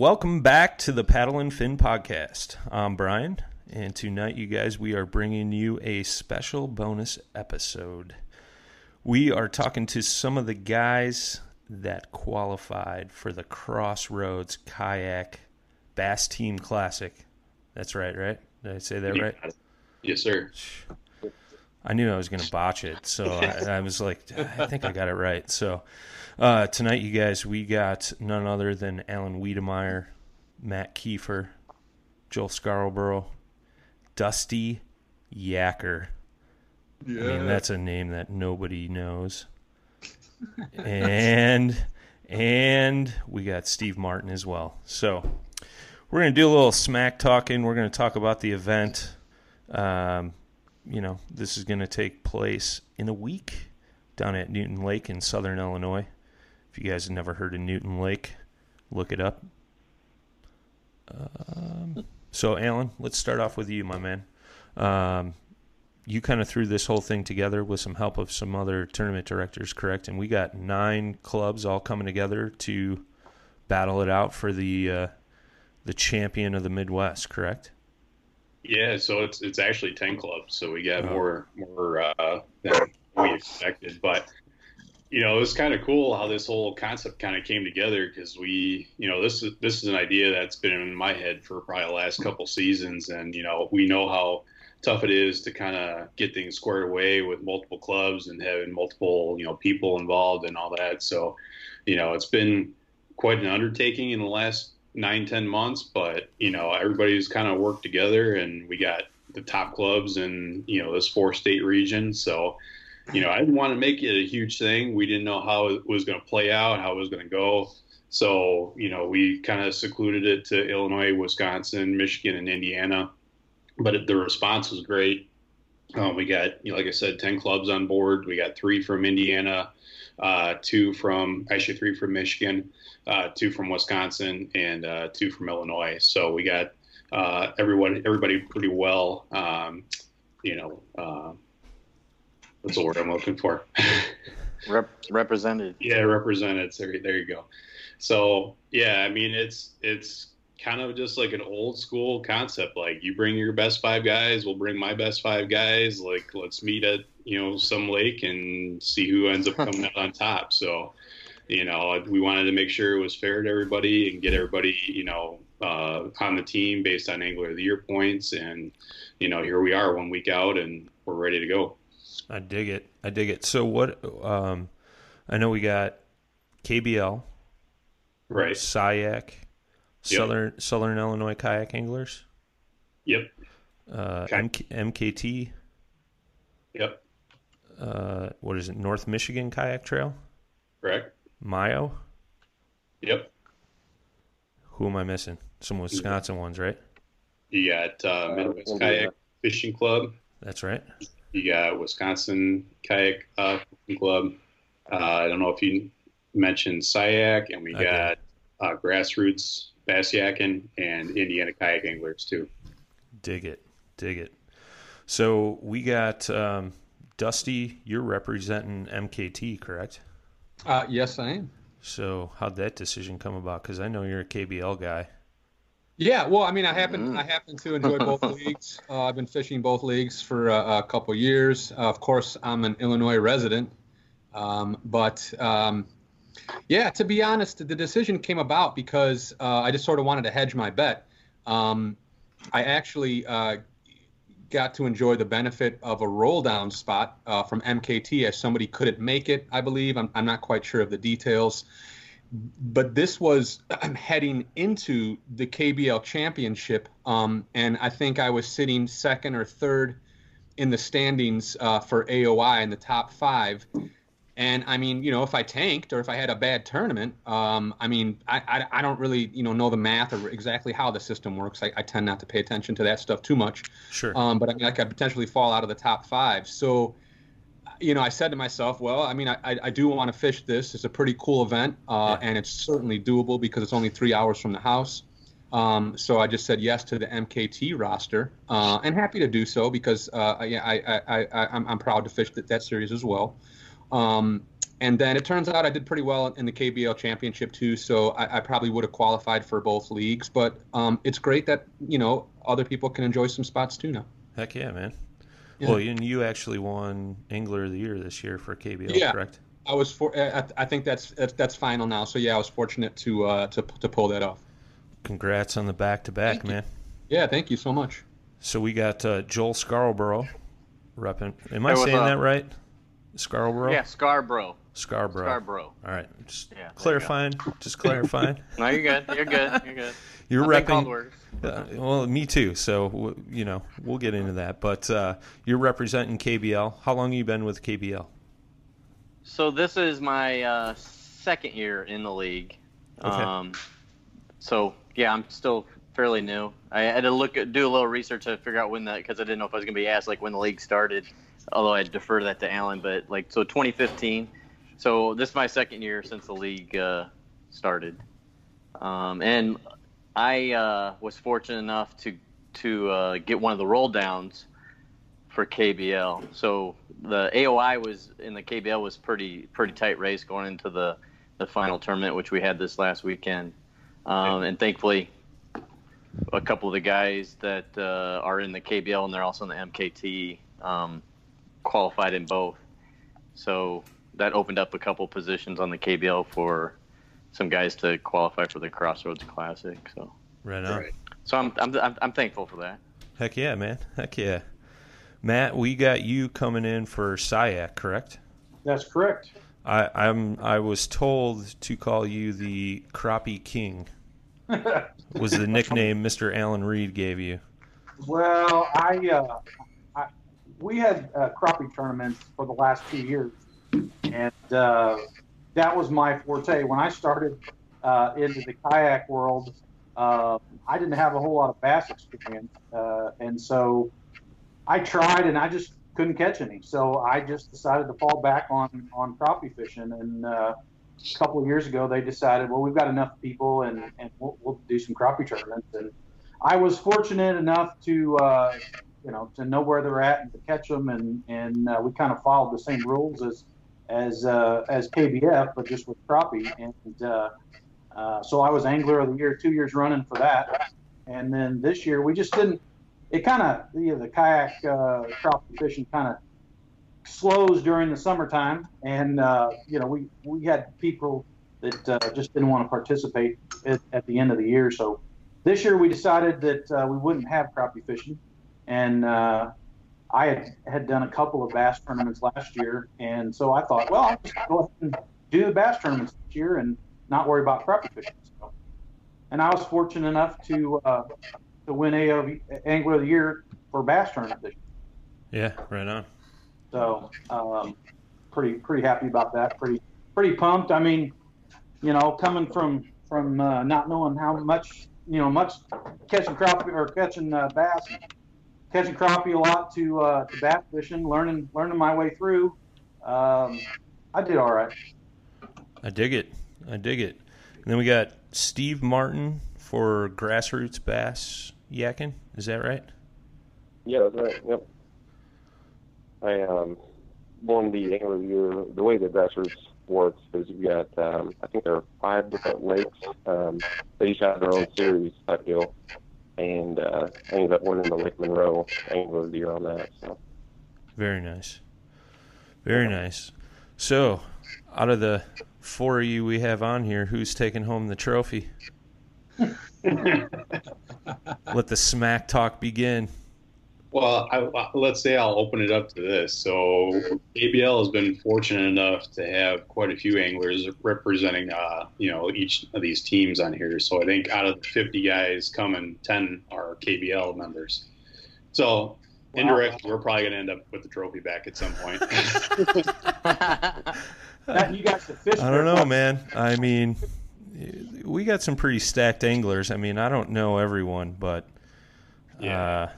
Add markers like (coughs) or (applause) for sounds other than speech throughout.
Welcome back to the Paddle and Fin podcast. I'm Brian, and tonight, you guys, we are bringing you a special bonus episode. We are talking to some of the guys that qualified for the Crossroads Kayak Bass Team Classic. That's right, right? Did I say that right? Yes, sir. I knew I was going to botch it, so I, I was like, I think I got it right. So uh, tonight, you guys, we got none other than Alan Wiedemeyer, Matt Kiefer, Joel Scarborough, Dusty Yacker. Yeah. I mean, that's a name that nobody knows. and and we got Steve Martin as well. So we're gonna do a little smack talking. We're gonna talk about the event. Um, you know, this is going to take place in a week down at Newton Lake in southern Illinois. If you guys have never heard of Newton Lake, look it up. Um, so, Alan, let's start off with you, my man. Um, you kind of threw this whole thing together with some help of some other tournament directors, correct? And we got nine clubs all coming together to battle it out for the uh, the champion of the Midwest, correct? Yeah, so it's it's actually ten clubs, so we got Oh. more more uh, than we expected. But you know, it was kind of cool how this whole concept kind of came together because we, you know, this is this is an idea that's been in my head for probably the last couple seasons, and you know, we know how tough it is to kind of get things squared away with multiple clubs and having multiple you know people involved and all that. So, you know, it's been quite an undertaking in the last nine ten months but you know everybody's kind of worked together and we got the top clubs in you know this four state region so you know i didn't want to make it a huge thing. We didn't know how it was going to play out how it was going to go. So you know we kind of secluded it to illinois wisconsin michigan and indiana. But the response was great. Um, we got you know, like i said 10 clubs on board. We got three from indiana uh, two from actually three from michigan uh, two from Wisconsin, and uh, two from Illinois. So we got uh, everyone, everybody pretty well um, you know, what's the word I'm looking for? (laughs) Rep- represented. Yeah, represented. There, there you go. So yeah, I mean, it's it's kind of just like an old school concept. Like you bring your best five guys, we'll bring my best five guys. Like let's meet at you know some lake and see who ends up coming out on top. So you know, we wanted to make sure it was fair to everybody and get everybody you know uh, on the team based on Angler of the Year points. And you know, here we are one week out and we're ready to go. I dig it. I dig it. So what? Um, I know we got KBL, right? SIAC, Southern yep. Southern Illinois Kayak Anglers. Yep. Uh, MK, MKT. Yep. Uh, what is it? North Michigan Kayak Trail. Correct. Mayo. Yep. Who am I missing? Some Wisconsin ones, right? You got uh, Midwest uh, Kayak Fishing Club. That's right. You got Wisconsin Kayak uh, Club. Uh, I don't know if you mentioned SIAC, and we I got uh, Grassroots Bass Yacking and Indiana Kayak Anglers too. Dig it, dig it. So we got um, Dusty. You're representing MKT, correct? Uh, yes, I am. So how'd that decision come about? Because I know you're a KBL guy. Yeah, well, I mean, I happen mm. I happen to enjoy (laughs) both leagues. Uh, I've been fishing both leagues for uh, a couple years. Uh, of course, I'm an Illinois resident, um, but um, yeah, to be honest, the decision came about because uh, I just sort of wanted to hedge my bet. Um, I actually uh, got to enjoy the benefit of a roll down spot uh, from MKT as somebody couldn't make it. I believe I'm, I'm not quite sure of the details but this was (clears throat) I'm heading into the KBL championship, um, and I think I was sitting second or third in the standings uh, for AOY in the top five. And I mean, you know, if I tanked or if I had a bad tournament, um, I mean, I, I, I, don't really, you know, know the math or exactly how the system works. I, I tend not to pay attention to that stuff too much. Sure. Um, but I mean, I could potentially fall out of the top five. So you know, I said to myself, well, I mean, I, I do want to fish this. It's a pretty cool event, uh, yeah. and it's certainly doable because it's only three hours from the house. Um, so I just said yes to the MKT roster, uh, and happy to do so because uh, yeah, I, I, I, am proud to fish that, that series as well. Um, and then it turns out I did pretty well in the KBL championship too, so I, I probably would have qualified for both leagues. But um, it's great that you know other people can enjoy some spots too now. Heck yeah, man! Yeah. Well, and you actually won Angler of the Year this year for KBL, yeah. correct? I was for. I, think that's, that's, that's final now. So yeah, I was fortunate to uh, to to pull that off. Congrats on the back to back, man. Yeah, thank you so much. So we got uh, Joel Scarborough repping. Am I saying that right? Scarborough. Yeah, Scarborough. Scarborough. Scarborough. All right, just yeah, clarifying. Just clarifying. (laughs) no, you're good. You're good. You're good. (laughs) You're repping. Uh, well, me too. So you know, we'll get into that. But uh, you're representing KBL. How long have you been with KBL? So this is my uh, second year in the league. Okay. Um, so yeah, I'm still fairly new. I had to look at, do a little research to figure out when that because I didn't know if I was gonna be asked like when the league started. Although I defer that to Alan, but like so 2015. So this is my second year since the league uh, started. Um, and I uh, was fortunate enough to to uh, get one of the roll downs for KBL. So the AOY was in the KBL was pretty pretty tight race going into the the final tournament, which we had this last weekend. Um, and thankfully, a couple of the guys that uh, are in the KBL and they're also in the MKT um, qualified in both. So that opened up a couple positions on the KBL for some guys to qualify for the Crossroads Classic. So right on. Right. So I'm, I'm I'm I'm thankful for that. Heck yeah, man. Heck yeah. Matt, we got you coming in for SIAC, correct? That's correct. I, I'm I was told to call you the Crappie King. (laughs) was the nickname Mr. Alan Reed gave you? Well, I, uh, I we had uh, crappie tournaments for the last two years, and uh, that was my forte. When I started uh, into the kayak world, uh, I didn't have a whole lot of bass experience, uh, and so I tried, and I just couldn't catch any. So I just decided to fall back on on crappie fishing. And uh, a couple of years ago, they decided, well, we've got enough people, and and we'll, we'll do some crappie tournaments. And I was fortunate enough to uh, you know to know where they're at and to catch them, and and we kind of followed the same rules as as uh, as KBF, but just with crappie. And uh, uh, so I was angler of the year two years running for that. And then this year we just didn't. It kind of you know, the kayak uh, crappie fishing kind of slows during the summertime, and uh, you know we we had people that uh, just didn't want to participate at, at, the end of the year. So this year we decided that uh, we wouldn't have crappie fishing, and I had, had done a couple of bass tournaments last year, and so I thought, well, I'll just go ahead and do the bass tournaments this year and not worry about crappie fishing. So, and I was fortunate enough to uh, to win AOV, Angler of the Year for bass tournament this year. Yeah, right on. So, um, pretty pretty happy about that. Pretty pretty pumped. I mean, you know, coming from from uh, not knowing how much you know much catching crappie or catching uh, bass catching crappie a lot to uh, to bass fishing, learning learning my way through. Um, I did all right. I dig it. I dig it. And then we got Steve Martin for grassroots bass yakking. Is that right? Yeah, that's right. Yep. I um, won the Angler of the Year. The way the grassroots works is you've got, um, I think there are five different lakes. Um, they each have their own series type deal and uh, I ended up winning the Lake Monroe Angler of the Year on that. So. Very nice, very nice. So, out of the four of you we have on here, who's taking home the trophy? (laughs) Let the smack talk begin. Well, I, let's say I'll open it up to this. So, KBL has been fortunate enough to have quite a few anglers representing, uh, you know, each of these teams on here. So, I think out of the 50 guys coming, 10 are KBL members. So, wow. indirectly, we're probably going to end up with the trophy back at some point. (laughs) you got the fish. I don't know, man. I mean, we got some pretty stacked anglers. I mean, I don't know everyone, but. Yeah. Uh,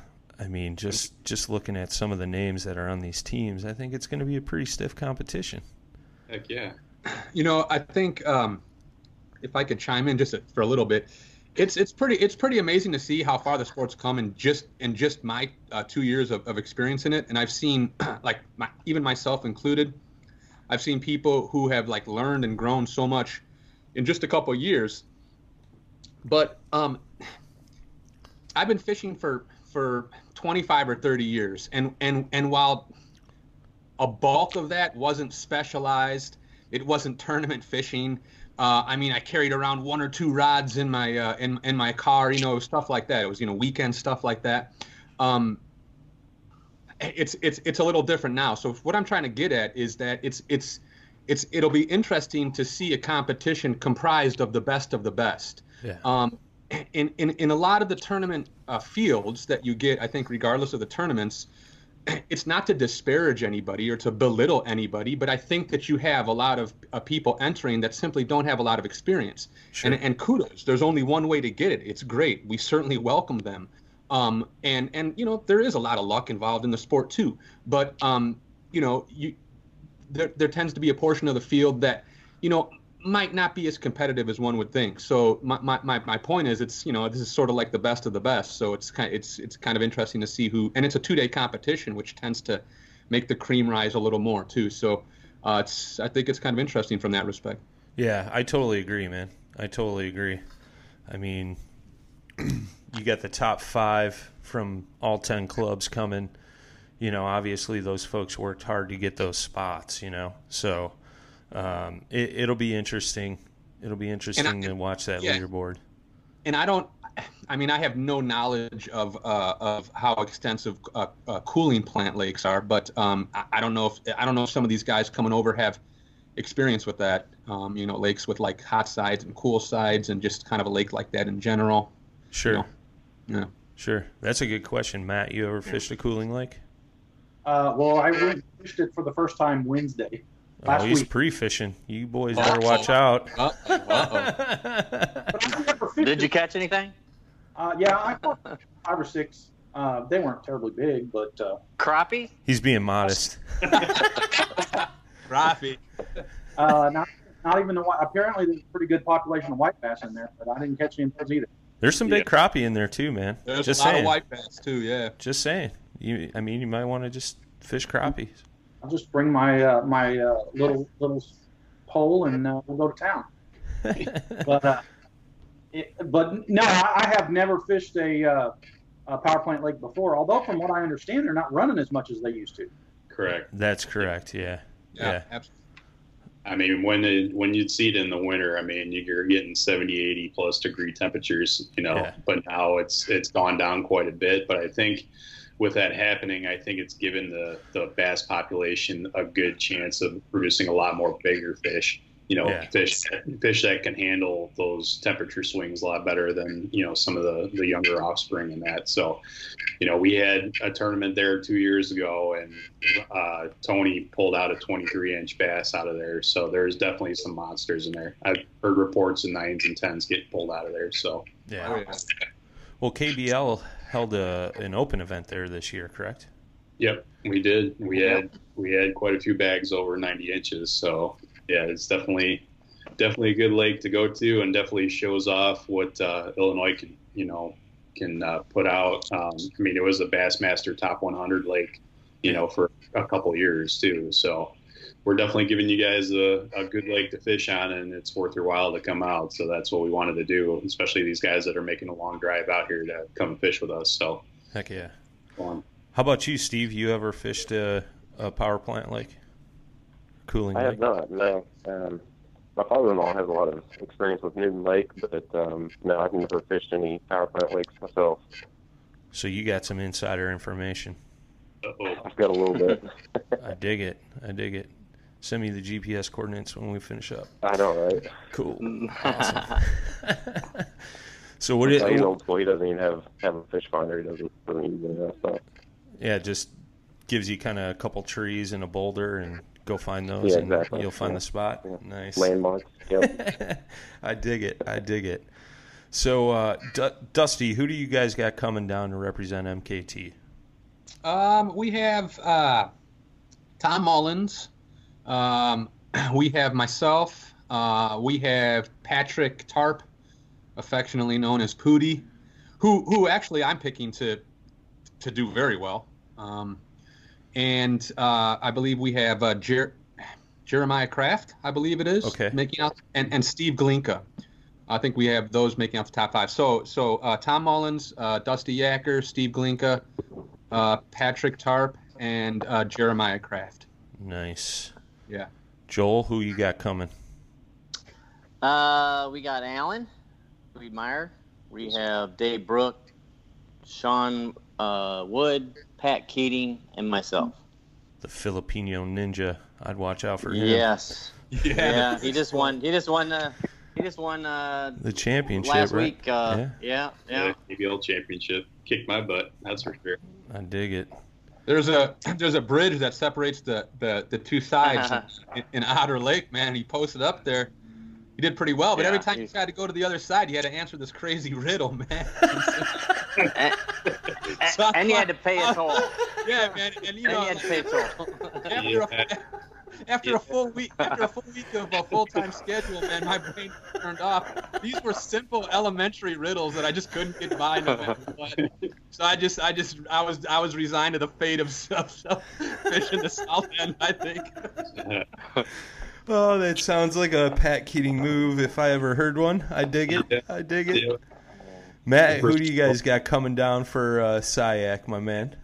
I mean, just just looking at some of the names that are on these teams, I think it's going to be a pretty stiff competition. Heck yeah! (clears throat) You know, I think um, if I could chime in just for a little bit, it's it's pretty it's pretty amazing to see how far the sport's come in just in just my uh, two years of, of experience in it, and I've seen (clears throat) like my, even myself included, I've seen people who have like learned and grown so much in just a couple years. But um, I've been fishing for for 25 or 30 years. And, and, and while a bulk of that wasn't specialized, it wasn't tournament fishing. Uh, I mean, I carried around one or two rods in my uh, in in my car, you know, stuff like that. It was you know weekend stuff like that. Um, it's it's it's a little different now. So what I'm trying to get at is that it's it's it's it'll be interesting to see a competition comprised of the best of the best. Yeah. Um, in, in, in a lot of the tournament uh, fields that you get, I think, regardless of the tournaments, (clears throat) it's not to disparage anybody or to belittle anybody, but I think that you have a lot of uh, people entering that simply don't have a lot of experience. Sure. And, and kudos. There's only one way to get it. It's great. We certainly welcome them. Um, and and you know there is a lot of luck involved in the sport too. But um, you know you there there tends to be a portion of the field that you know might not be as competitive as one would think. So my, my, my, my point is it's you know this is sort of like the best of the best. So it's kind of, it's it's kind of interesting to see who and it's a two day competition which tends to make the cream rise a little more too. So uh, it's I think it's kind of interesting from that respect. Yeah, I totally agree, man. I totally agree. I mean, (clears throat) you got the top five from all ten clubs coming. You know, obviously those folks worked hard to get those spots. You know, so um, it, will be interesting. It'll be interesting I, to watch that yeah. leaderboard. And I don't. I mean, I have no knowledge of uh, of how extensive uh, uh, cooling plant lakes are, but um, I, I, don't know if I don't know if some of these guys coming over have experience with that. Um, you know, lakes with like hot sides and cool sides, and just kind of a lake like that in general. Sure. You know? Yeah. Sure. That's a good question, Matt. You ever fished a cooling lake? Uh, well, I fished it for the first time Wednesday. Last oh, he's pre-fishing. You boys better watch out. (laughs) Did you catch anything? Uh, yeah, I caught five or six. Uh, they weren't terribly big, but uh, crappie. He's being modest. (laughs) crappie. Uh, not, not even the white. Apparently, there's a pretty good population of white bass in there, but I didn't catch any of those either. There's some big crappie in there too, man. There's Just a lot saying. of white bass too. Yeah. Just saying. You, I mean, you might want to just fish crappies. I'll just bring my uh, my uh, little little pole and uh, we'll go to town. (laughs) but uh, it, but no, I, I have never fished a, uh, a power plant lake before. Although from what I understand, they're not running as much as they used to. Correct. That's correct. Yeah. Yeah. absolutely. I mean, when it, when you'd see it in the winter, I mean, you're getting 70, 80 plus degree temperatures, you know. Yeah. But now it's it's gone down quite a bit. But I think with that happening, I think it's given the the bass population a good chance of producing a lot more bigger fish. You know, Yeah. fish fish that can handle those temperature swings a lot better than you know some of the the younger offspring and that. So, you know, we had a tournament there two years ago, and uh, Tony pulled out a 23 inch bass out of there. So there's definitely some monsters in there. I've heard reports of nines and tens getting pulled out of there. So Yeah. Oh, yeah. Well, KBL held a an open event there this year, correct? Yep, we did. We had we had quite a few bags over 90 inches. So yeah, it's definitely definitely a good lake to go to, and definitely shows off what uh, Illinois can you know can uh, put out. Um, I mean, it was a Bassmaster Top 100 lake, you know, for a couple years too. So we're definitely giving you guys a, a good lake to fish on, and it's worth your while to come out. So that's what we wanted to do, especially these guys that are making a long drive out here to come and fish with us. So. Heck yeah. Um, How about you, Steve? You ever fished a, a power plant lake? Cooling I lake? have not. No. Um, my father-in-law has a lot of experience with Newton Lake, but um, no, I've never fished any power plant lakes myself. So you got some insider information. uh-oh. I've got a little bit. (laughs) I dig it. I dig it. Send me the GPS coordinates when we finish up. I know, right? Cool. (laughs) Awesome. (laughs) so what? It, He's old school. He doesn't even have have a fish finder. He doesn't doesn't use any of that stuff. yeah, just gives you kind of a couple trees and a boulder, and go find those, Yeah, and exactly. you'll find Yeah. the spot. Yeah. Nice. Landmarks. Yep. (laughs) I dig it. I dig it. So, uh, D- Dusty, who do you guys got coming down to represent MKT? Um, we have uh, Tom Mullins. Um, (clears throat) we have myself. Uh, we have Patrick Tarp, affectionately known as Pooty, who who actually I'm picking to to do very well. Um, and uh, I believe we have uh, Jer- Jeremiah Kraft, I believe it is, Okay. making out, and, and Steve Glinka. I think we have those making out the top five. So so uh, Tom Mullins, uh, Dusty Yacker, Steve Glinka, uh, Patrick Tarp, and uh, Jeremiah Kraft. Nice. Yeah. Joel, who you got coming? Uh, we got Alan Meyer. We have Dave Brook, Sean uh, Wood, Pat Keating, and myself. The Filipino Ninja. I'd watch out for him. Yes. (laughs) Yeah. He just won. He just won. Uh, he just won uh, The championship, last right? week. Uh, yeah. Yeah. Yeah, KBL championship kicked my butt. That's for sure. I dig it. There's a (clears throat) there's a bridge that separates the the, the two sides uh-huh. in, in Otter Lake. Man, he posted up there. He did pretty well, but Yeah, every time you he's- tried to go to the other side, you had to answer this crazy (laughs) riddle, man. (laughs) and, So and you had to pay a toll. (laughs) yeah, man, and you And you know, had to pay a toll. after a, after a full week after a full week of a full time (laughs) schedule, man, my brain turned off. These were simple elementary riddles that I just couldn't get by no matter (laughs) what. So I just I just I was I was resigned to the fate of of, of fish in the south end. I think. (laughs) Oh, that sounds like a Pat Keating move if I ever heard one. I dig it. I dig it. Yeah. Matt, who do you guys got coming down for uh, SIAC, my man?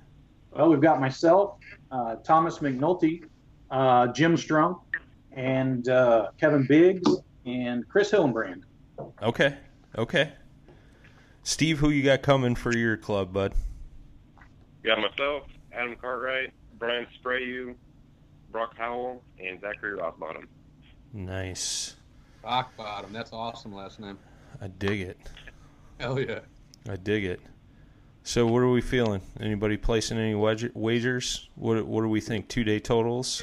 Well, we've got myself, uh, Thomas McNulty, uh, Jim Strunk, and uh, Kevin Biggs, and Chris Hillenbrand. Okay. Okay. Steve, who you got coming for your club, bud? Got myself, Adam Cartwright, Brian Sprayu, Brock Howell, and Zachary Rothbottom. Nice. Rock bottom. That's awesome last name. I dig it. Hell yeah. I dig it. So, what are we feeling? Anybody placing any wedge- wagers? What What do we think? Two day totals?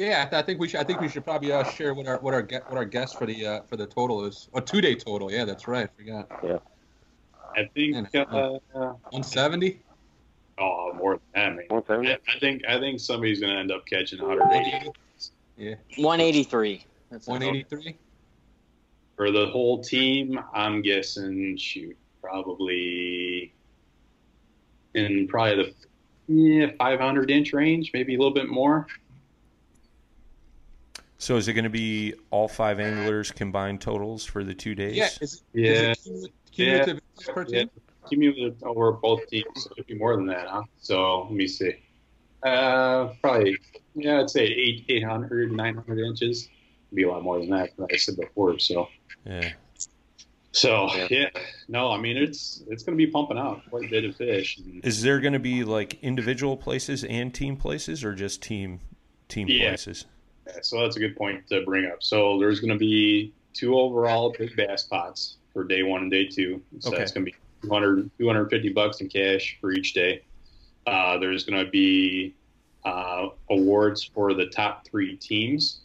Yeah, I, th- I think we should. I think we should probably uh, share what our what our ge- what our guess for the uh, for the total is. A two day total. Yeah, that's right. I Forgot. Yeah. I think uh, One seventy. oh more than that, man. 170? I, I think I think somebody's gonna end up catching 180 Yeah. 183. That's One eighty three. for the whole team. I'm guessing shoot probably in probably the yeah, 500 inch range, maybe a little bit more. So is it going to be all five anglers combined totals for the two days? Yeah, is, Yeah. is it cumulative per Yeah, cumulative over both teams. So it'd be more than that, huh? So let me see. Uh, probably, yeah, I'd say eight, 800, 900 inches. Be a lot more than that, like I said before. So, Yeah. so Yeah. yeah, no, I mean it's it's going to be pumping out quite a bit of fish. Is there going to be like individual places and team places, or just team team Yeah. places? So that's a good point to bring up. So there's going to be two overall big bass pots for day one and day two. So Okay. that's going to be 200, 250 bucks in cash for each day. Uh, there's going to be uh, awards for the top three teams,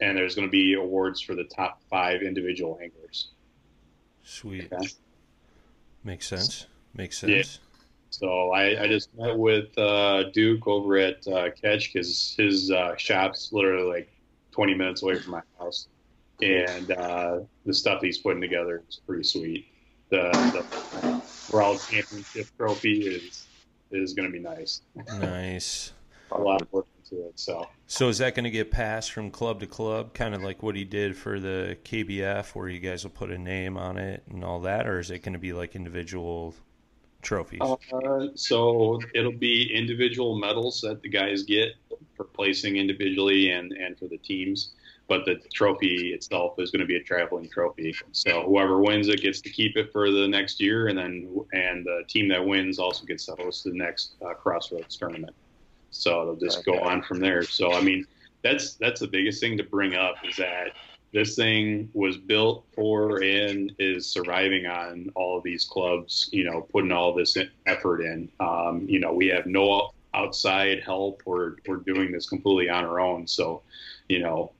and there's going to be awards for the top five individual anglers. Sweet. Okay. Makes sense. Makes sense. Yeah. So I, I just met with uh, Duke over at uh, Catch because his uh, shop's literally like 20 minutes away from my house, and uh, the stuff he's putting together is pretty sweet. The, the World Championship trophy is is going to be nice. Nice. A lot of work into it. So So is that going to get passed from club to club, kind of like what he did for the KBF, where you guys will put a name on it and all that, or is it going to be like individual trophies? Uh, so it'll be individual medals that the guys get for placing individually and, and for the teams. But the trophy itself is going to be a traveling trophy. So whoever wins it gets to keep it for the next year, and then and the team that wins also gets to host the next uh, Crossroads tournament. So it'll just go on from there. So I mean, that's that's the biggest thing to bring up is that this thing was built for and is surviving on all of these clubs, you know, putting all this effort in. Um, you know, we have no outside help. We're, we're doing this completely on our own. So, you know,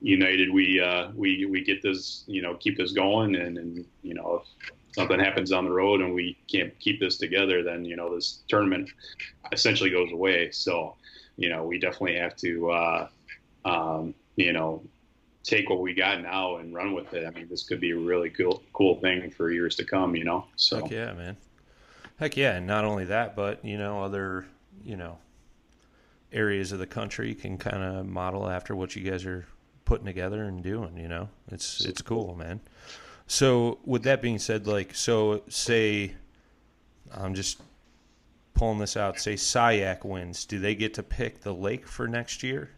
United, we, uh, we, we get this, you know, keep this going. And, and, you know, if something happens on the road and we can't keep this together, then, you know, this tournament essentially goes away. So, you know, we definitely have to, uh, um, you know, take what we got now and run with it. I mean, this could be a really cool, cool thing for years to come. You know, so Heck yeah, man. Heck yeah, and not only that, but you know, other you know areas of the country can kind of model after what you guys are putting together and doing. You know, it's it's cool, man. So with that being said, like, so say I'm just pulling this out. Say SIAC wins, do they get to pick the lake for next year?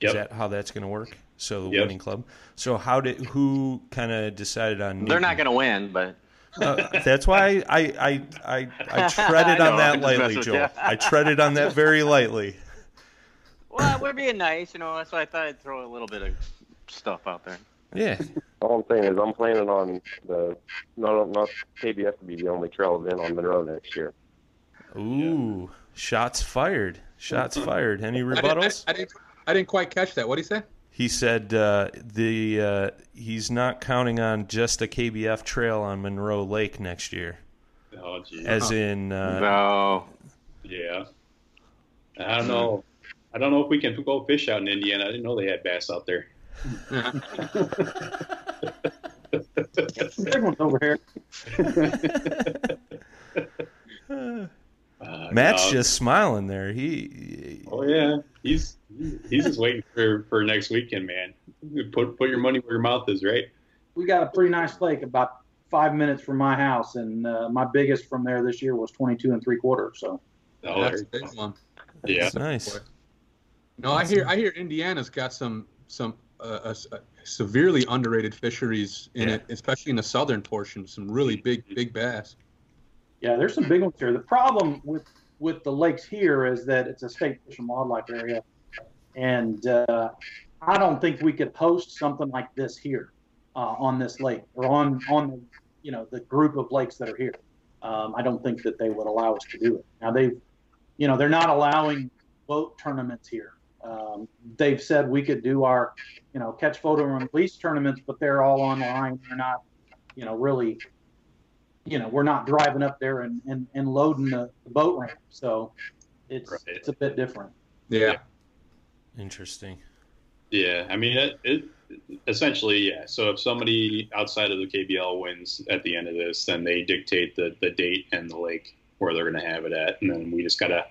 Is that how that's going to work? So the Yep. winning club. So how did who kind of decided on? They're not going to win, but Uh, that's why I I I, I, I (laughs) treaded I on that lightly, messing Joel. I treaded on that very lightly. well, we're being nice, you know. So I thought I'd throw a little bit of stuff out there. Yeah, All I'm saying is I'm planning on the not not KBF to be the only trail event on Monroe next year. Ooh, shots fired. Shots fired. Any I didn't, rebuttals? I, I didn't, I didn't quite catch that. What did he say? He said uh, the uh, he's not counting on just a KBF trail on Monroe Lake next year, oh, gee. as in uh, no. yeah. I don't know. I don't know if we can go fish out in Indiana. I didn't know they had bass out there. Big one's over here. (laughs) Uh, Matt's no. just smiling there. He Oh yeah, he's he's just waiting for for next weekend, man. Put put your money where your mouth is, right? We got a pretty nice lake about five minutes from my house, and uh, my biggest from there this year was 22 and three quarters. So Oh, That's a big one. yeah. it's nice. No, I hear I hear Indiana's got some some uh, uh, s- uh, severely underrated fisheries in Yeah. it, especially in the southern portion. Some really big big bass. yeah, there's some big ones here. The problem with with the lakes here is that it's a state fish and wildlife area, and uh, I don't think we could host something like this here uh, on this lake or on on the you know the group of lakes that are here. Um, I don't think that they would allow us to do it. Now they've, you know, they're not allowing boat tournaments here. Um, they've said we could do our, you know, catch photo and release tournaments, but they're all online. They're not, you know, really, you know, we're not driving up there and, and, and loading the, the boat ramp. So it's Right. it's a bit different. Yeah. Interesting. Yeah, I mean, it, it essentially, yeah. So if somebody outside of the KBL wins at the end of this, then they dictate the, the date and the lake where they're going to have it at, and then we just got to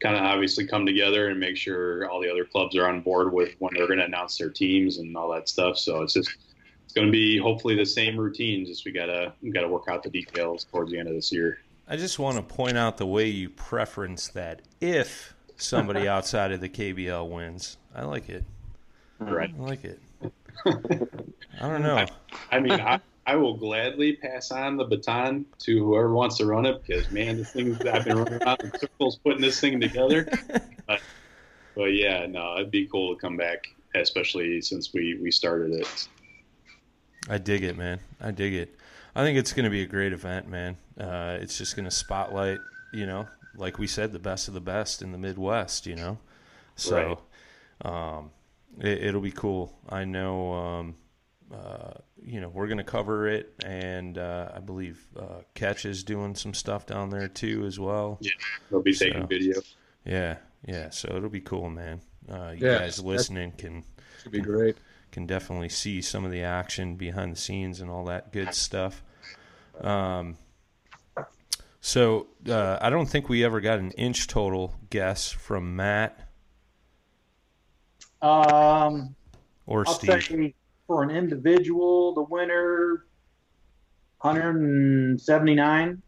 kind of obviously come together and make sure all the other clubs are on board with when they're going to announce their teams and all that stuff. So it's just it's going to be hopefully the same routine. Just we gotta we gotta work out the details towards the end of this year. I just want to point out the way you preference that if somebody (laughs) outside of the KBL wins. I like it. Right. I like it. I don't know. I, I mean, I, I will gladly pass on the baton to whoever wants to run it because man, this thing I've been running around in circles putting this thing together. (laughs) But, but yeah, no, it'd be cool to come back, especially since we we started it. I dig it, man. I dig it. I think it's going to be a great event, man. Uh, it's just going to spotlight, you know, like we said, the best of the best in the Midwest, you know. So, um, it, will be cool. I know, um, uh, you know, we're going to cover it, and uh, I believe uh, Catch is doing some stuff down there too as well. Yeah, they'll be taking video. Yeah, yeah. So it'll be cool, man. Uh, you Yeah, guys listening can Should be great. Can definitely see some of the action behind the scenes and all that good stuff. Um, so uh, I don't think we ever got an inch total guess from Matt Um, or I'll Steve. say for an individual, the winner, 179.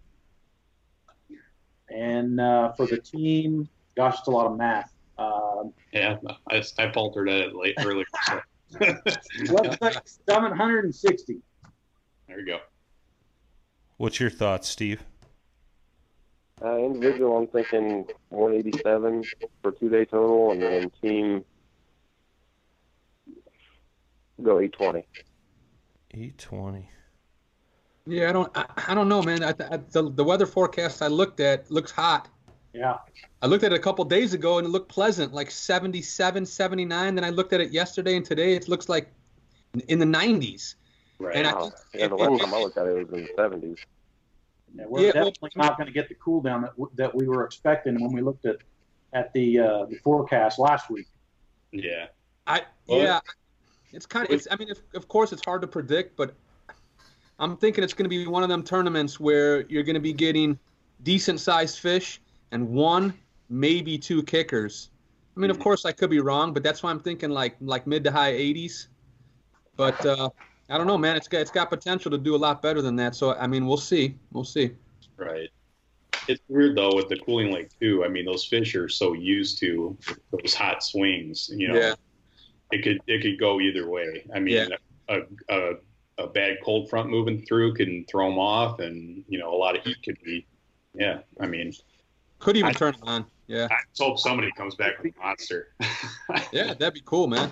And uh, for the team, gosh, it's a lot of math. Um, Yeah, I, I faltered at it late earlier. So. Let's say 760. there you go. What's your thoughts, Steve? Uh, individual, I'm thinking 187 for two day total, and then team go 820. Eight twenty. Yeah, I don't, I, I don't know, man. I, I, the, the weather forecast I looked at looks hot. Yeah. I looked at it a couple days ago and it looked pleasant, like 77, 79. Then I looked at it yesterday and today it looks like in the 90s. Right. And I Wow. think Yeah, the it- last it- time I looked at it, it was in the 70s. Yeah, we're Yeah, well- definitely not going to get the cool down that, w- that we were expecting when we looked at at the uh, the forecast last week. yeah. I Well, yeah, it's kind of. It's. I mean, if, of course, it's hard to predict, but I'm thinking it's going to be one of them tournaments where you're going to be getting decent sized fish and one, maybe two kickers. I mean, of course, I could be wrong, but that's why I'm thinking like like mid to high 80s. But uh, I don't know, man. It's got it's got potential to do a lot better than that. So I mean, we'll see. We'll see. Right. It's weird though with the cooling lake too. I mean, those fish are so used to those hot swings. You know, Yeah. it could it could go either way. I mean, a, a a bad cold front moving through can throw them off, and you know, a lot of heat could be. Yeah, I mean, Could even I- turn it on. Yeah. I just hope somebody comes back with a monster. (laughs) Yeah, that'd be cool, man.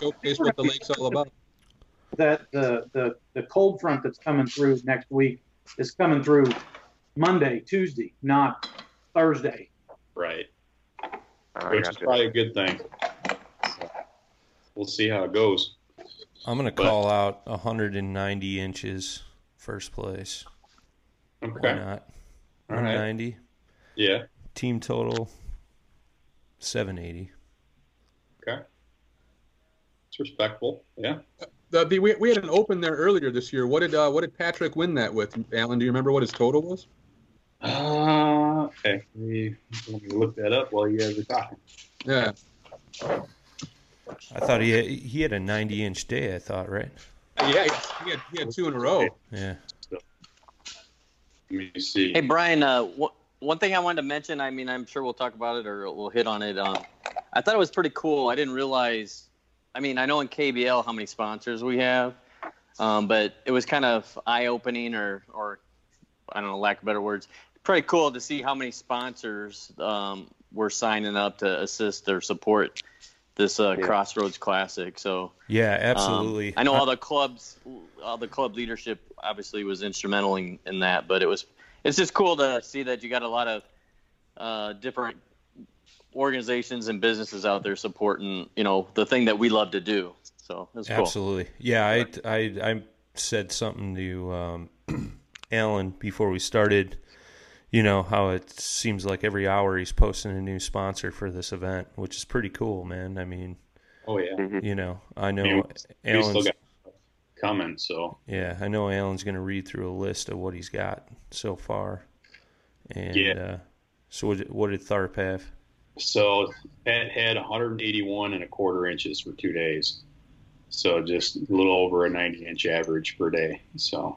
Showcase what the lake's all about. That the the the cold front that's coming through next week is coming through Monday, Tuesday, not Thursday. right. I Which is probably a good thing. So, we'll see how it goes. I'm going to But- call out 190 inches first place. Why Okay. not? All right. 190. Yeah. Team total 780. Okay. It's respectful. Yeah. The, the, we, we had an open there earlier this year. What did uh, what did Patrick win that with? Alan, do you remember what his total was? Uh, okay. Let me, let me look that up while you guys are talking. Yeah, I thought he had, he had a 90 inch day. I thought, right? yeah, he had, he had two in a row. Yeah. Let me see. Hey Brian, uh, wh- one thing I wanted to mention. I mean, I'm sure we'll talk about it or we'll hit on it. Um, I thought it was pretty cool. I didn't realize. I mean, I know in KBL how many sponsors we have, um, but it was kind of eye opening, or or I don't know, lack of better words. Pretty cool to see how many sponsors um, were signing up to assist or support this uh, Yeah. Crossroads Classic. So Yeah, um, absolutely. I know all the clubs, all the club leadership obviously was instrumental in, in that, but it was it's just cool to see that you got a lot of uh, different organizations and businesses out there supporting you know the thing that we love to do. So it's cool. Absolutely. Yeah, I, I, I said something to um, (clears throat) Alan before we started. You know how it seems like every hour he's posting a new sponsor for this event, which is pretty cool, man. I mean, Oh yeah. You know, I I know mean, Alan's. Comments, so Yeah, I know Alan's going to read through a list of what he's got so far, And Yeah. uh, so what, did- what did Tharp have? So it had 181 and a quarter inches for two days. So just a little over a 90 inch average per day. So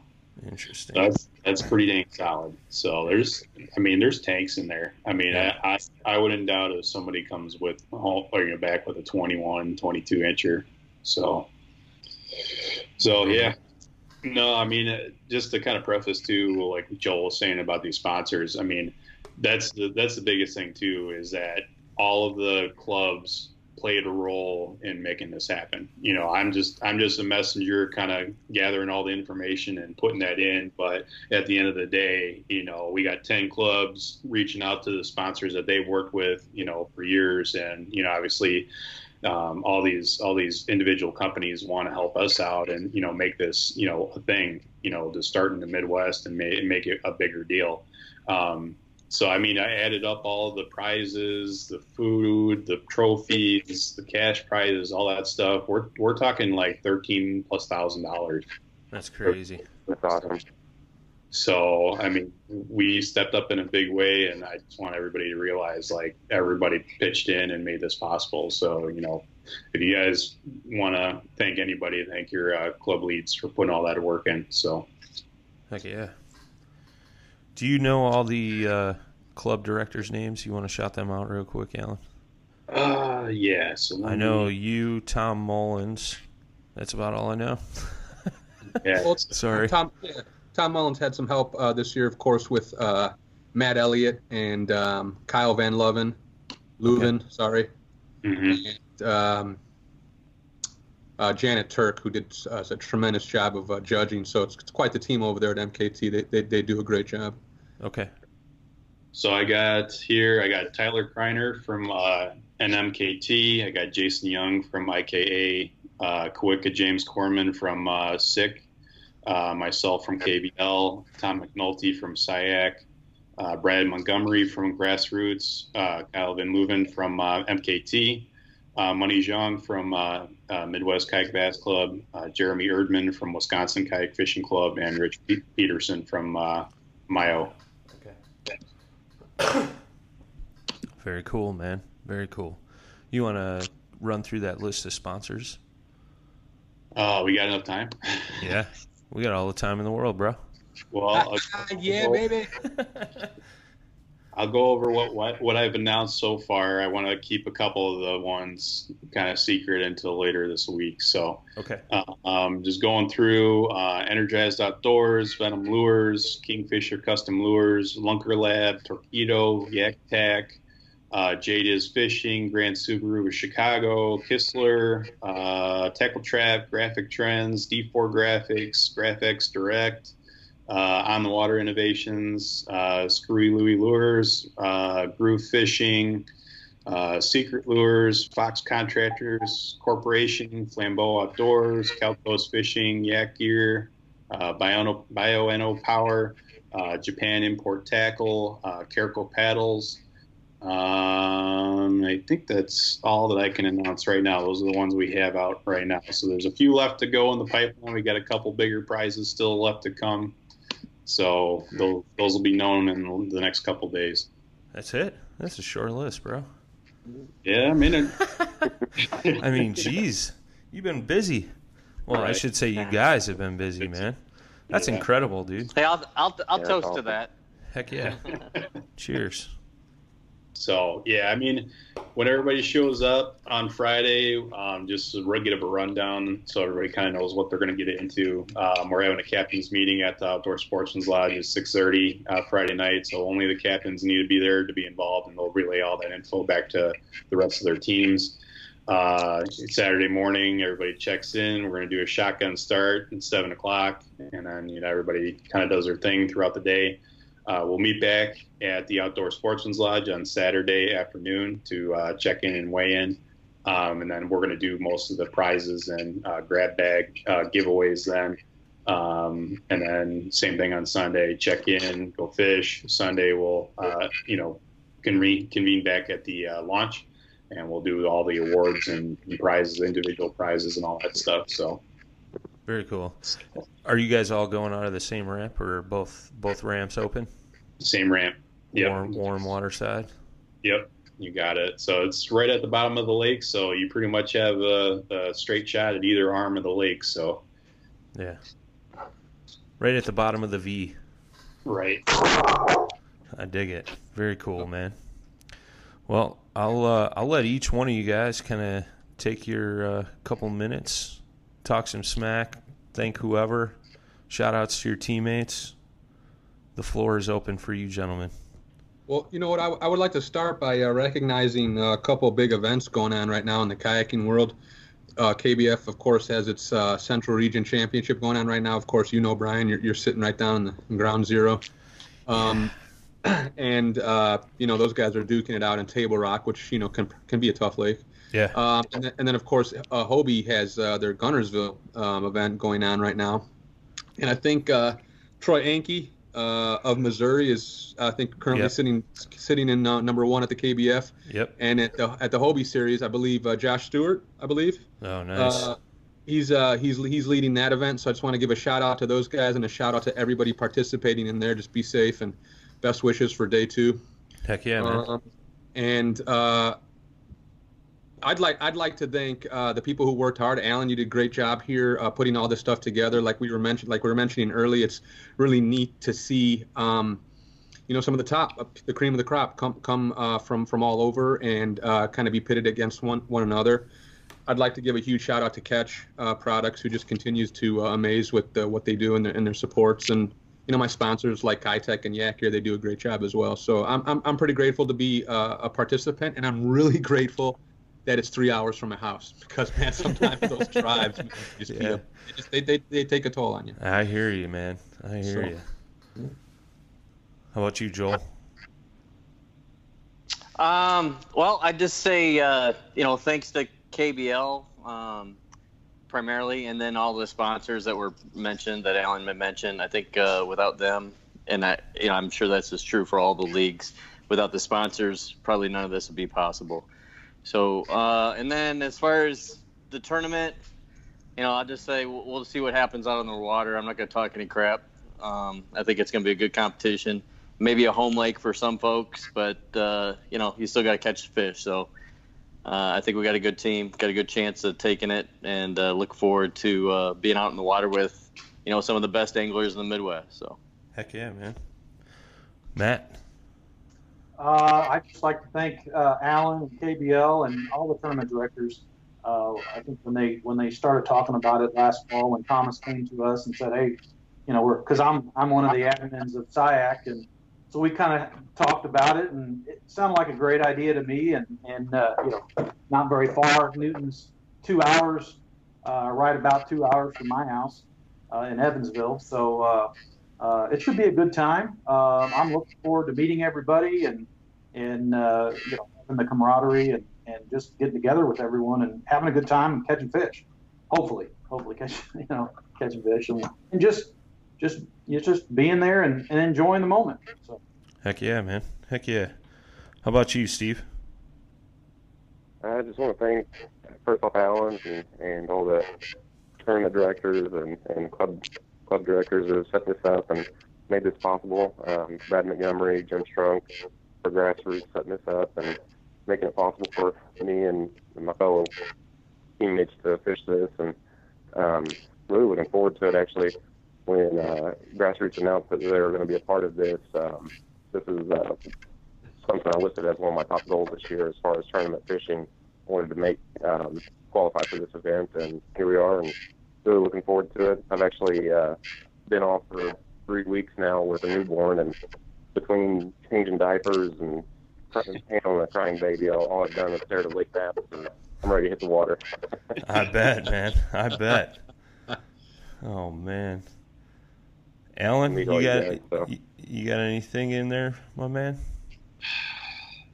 Interesting. that's that's pretty dang solid. So there's, I mean, there's tanks in there. I mean, I, I I wouldn't doubt if somebody comes with or you know, back with a 21, 22 incher. So so yeah. No, I mean, uh, just to kind of preface too, like Joel was saying about these sponsors. I mean, that's the that's the biggest thing too is that all of the clubs played a role in making this happen. You know, I'm just I'm just a messenger, kind of gathering all the information and putting that in. But at the end of the day, you know, we got ten clubs reaching out to the sponsors that they've worked with, you know, for years, and you know, obviously. Um, all these all these individual companies want to help us out and you know make this you know a thing you know to start in the Midwest and make, make it a bigger deal. Um, so I mean, I added up all the prizes, the food, the trophies, the cash prizes, all that stuff. We're we're talking like thirteen plus thousand dollars. That's crazy. That's awesome. So I mean, we stepped up in a big way, and I just want everybody to realize like everybody pitched in and made this possible. So you know, if you guys want to thank anybody, thank your uh, club leads for putting all that work in. So Heck yeah. Do you know all the uh, club directors' names? You want to shout them out real quick, Alan? uh, yeah. So I know me- you, Tom Mullins. That's about all I know. Yeah. Well, (laughs) Sorry. Tom, yeah, Tom Mullins had some help uh, this year, of course, with uh, Matt Elliott and um, Kyle Van Loven, Leuven, sorry, Mhm. and um, uh, Janet Turk, who did uh, a tremendous job of uh, judging. So it's, it's quite the team over there at MKT. They, they, they do a great job. Okay. So I got here, I got Tyler Kreiner from uh, NMKT. I got Jason Young from IKA, uh, Kawika James Corman from uh, SICK, uh, myself from KBL, Tom McNulty from SIAC, uh, Brad Montgomery from Grassroots, uh, Kyle Van Leuven from uh, MKT, uh, Money Zhang from uh, uh, Midwest Kayak Bass Club, uh, Jeremy Erdman from Wisconsin Kayak Fishing Club, and Rich Pe- Peterson from uh, Mayo. (coughs) Very cool, man. Very cool. You want to run through that list of sponsors? Oh, we got enough time? Yeah. (laughs) We got all the time in the world, bro. Well, I'll, yeah, baby. I'll go over what, what what I've announced so far. I want to keep a couple of the ones kind of secret until later this week. So, Okay. uh, um, just going through uh, Energized Outdoors, Venom Lures, Kingfisher Custom Lures, Lunker Lab, Torpedo, Yak Tack, uh, Jade is Fishing, Grand Subaru of Chicago, Kistler, uh, Tackle Trap, Graphic Trends, D4 Graphics, Graphics Direct, uh, On the Water Innovations, uh, Screwy Louie Lures, uh, Groove Fishing, uh, Secret Lures, Fox Contractors Corporation, Flambeau Outdoors, Calcos Fishing, Yak Gear, Biono, Bioenno Power, Japan Import Tackle, Carco Paddles. Um, I think that's all that I can announce right now. Those are the ones we have out right now. So there's a few left to go in the pipeline. We got a couple bigger prizes still left to come. So those, those will be known in the next couple days. That's it. That's a short list, bro. Yeah, I mean it. (laughs) I mean, geez, you've been busy. Well, I should say you guys have been busy, man. That's Yeah. incredible, dude. Hey, I'll I'll, I'll Yeah, toast to that. Heck yeah. (laughs) Cheers. So yeah, I mean, when everybody shows up on Friday, um, just to get a rundown so everybody kind of knows what they're going to get into. Um, we're having a captains meeting at the Outdoor Sportsman's Lodge at 6:30 uh, Friday night, so only the captains need to be there to be involved, and they'll relay all that info back to the rest of their teams. Uh, Saturday morning, everybody checks in. We're going to do a shotgun start at seven o'clock, and then you know everybody kind of does their thing throughout the day. Uh, we'll meet back at the Outdoor Sportsman's Lodge on Saturday afternoon to uh, check in and weigh in. Um, and then we're going to do most of the prizes and uh, grab bag uh, giveaways then. Um, and then same thing on Sunday, check in, go fish. Sunday we'll, uh, you know, convene, convene back at the uh, launch and we'll do all the awards and, and prizes, individual prizes and all that stuff. So Very cool. Are you guys all going out of the same ramp, or both both ramps open? Same ramp. Yep. warm, warm water side. Yep, you got it. So it's right at the bottom of the lake, so you pretty much have a, a straight shot at either arm of the lake. So Yeah. Right at the bottom of the V. right. I dig it. Very cool, man. Well, I'll uh, I'll let each one of you guys kind of take your uh, couple minutes, talk some smack, thank whoever, shout outs to your teammates. The floor is open for you, gentlemen. Well, you know what? I, I would like to start by uh, recognizing a couple big events going on right now in the kayaking world. Uh, KBF, of course, has its uh, Central Region Championship going on right now. Of course, you know, Brian, you're, you're sitting right down in, the, in ground zero. Um, (clears throat) and, uh, you know, those guys are duking it out in Table Rock, which, you know, can, can be a tough lake. Yeah. Um, and, then, and then, of course, uh, Hobie has uh, their Guntersville um, event going on right now. And I think uh, Troy Anke uh, of Missouri is, I think, currently Yep. sitting sitting in uh, number one at the KBF. Yep. And at the at the Hobie series, I believe uh, Josh Stewart, I believe, Oh, nice. uh, he's uh, he's he's leading that event. So I just want to give a shout out to those guys and a shout out to everybody participating in there. Just be safe and best wishes for day two. Heck yeah, man. Um, and uh, I'd like I'd like to thank uh, the people who worked hard. Alan, you did a great job here uh, putting all this stuff together. Like we were mentioned, like we were mentioning early, it's really neat to see. Um, you know, some of the top, uh, the cream of the crop, come come uh, from from all over and uh, kind of be pitted against one one another. I'd like to give a huge shout out to Catch uh, Products, who just continues to amaze with what they do and their, and their supports. And you know, my sponsors like Kitech and Yak Gear, they do a great job as well. So I'm I'm, I'm pretty grateful to be a participant, and I'm really (laughs) grateful that it's three hours from my house because man, sometimes those (laughs) drives man, just Yeah. feel they, just, they, they they take a toll on you. I hear you, man. I hear So- you. How about you, Joel? Um, well, I'd just say, uh, you know, thanks to KBL um, primarily, and then all the sponsors that were mentioned that Alan mentioned. I think uh, without them, and I, you know, I'm sure that's just true for all the leagues. Without the sponsors, probably none of this would be possible. So, uh, and then as far as the tournament, you know, I'll just say we'll, see what happens out on the water. I'm not going to talk any crap. Um, I think it's going to be a good competition. Maybe a home lake for some folks, but uh, you know, you still got to catch the fish. So, uh, I think we got a good team, got a good chance of taking it, and uh, look forward to uh, being out in the water with, you know, some of the best anglers in the Midwest. So. Heck yeah, man. Matt? Uh, I'd just like to thank uh, Alan KBL and all the tournament directors. Uh, I think when they when they started talking about it last fall, when Thomas came to us and said, "Hey, you know, we're because I'm I'm one of the admins of SIAC, and so we kind of talked about it, and it sounded like a great idea to me, and and uh, you know, not very far. Newton's two hours, uh, right about two hours from my house uh, in Evansville, so. Uh, it should be a good time. Um, I'm looking forward to meeting everybody and and uh, you know having the camaraderie and, and just getting together with everyone and having a good time and catching fish. Hopefully, hopefully catch (laughs) you know catching fish and, and just just you just being there and, and enjoying the moment. So Heck yeah, man. Heck yeah. How about you, Steve? I just want to thank first off Alan and, and all the tournament directors and, and club club directors that have set this up and made this possible. Um, Brad Montgomery, Jim Strunk, for grassroots setting this up and making it possible for me and, my fellow teammates to fish this and um, really looking forward to it actually when uh, grassroots announced that they were going to be a part of this. Um, this is uh, something I listed as one of my top goals this year as far as tournament fishing. Wanted to make um, qualify for this event, and here we are, and really looking forward to it. I've actually uh, been off for three weeks now with a newborn, and between changing diapers and handling a crying baby, all, all I've done is stare at Lake Maps, and I'm ready to hit the water. (laughs) I bet, man. I bet. Oh man. Alan, you go, got yeah, so. you, you got anything in there, my man?